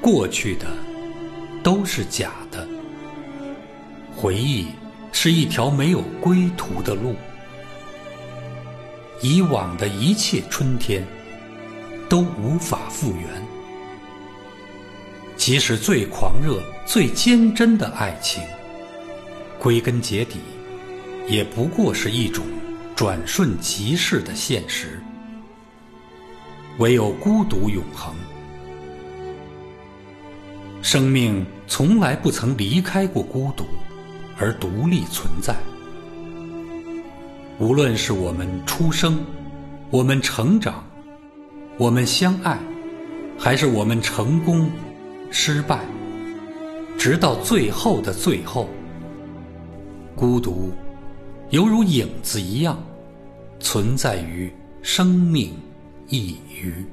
过去的都是假的。回忆是一条没有归途的路，以往的一切春天都无法复原。即使最狂热、最坚贞的爱情，归根结底，也不过是一种转瞬即逝的现实。唯有孤独永恒。生命从来不曾离开过孤独，而独立存在。无论是我们出生，我们成长，我们相爱，还是我们成功、失败，直到最后的最后，孤独犹如影子一样存在于生命一隅。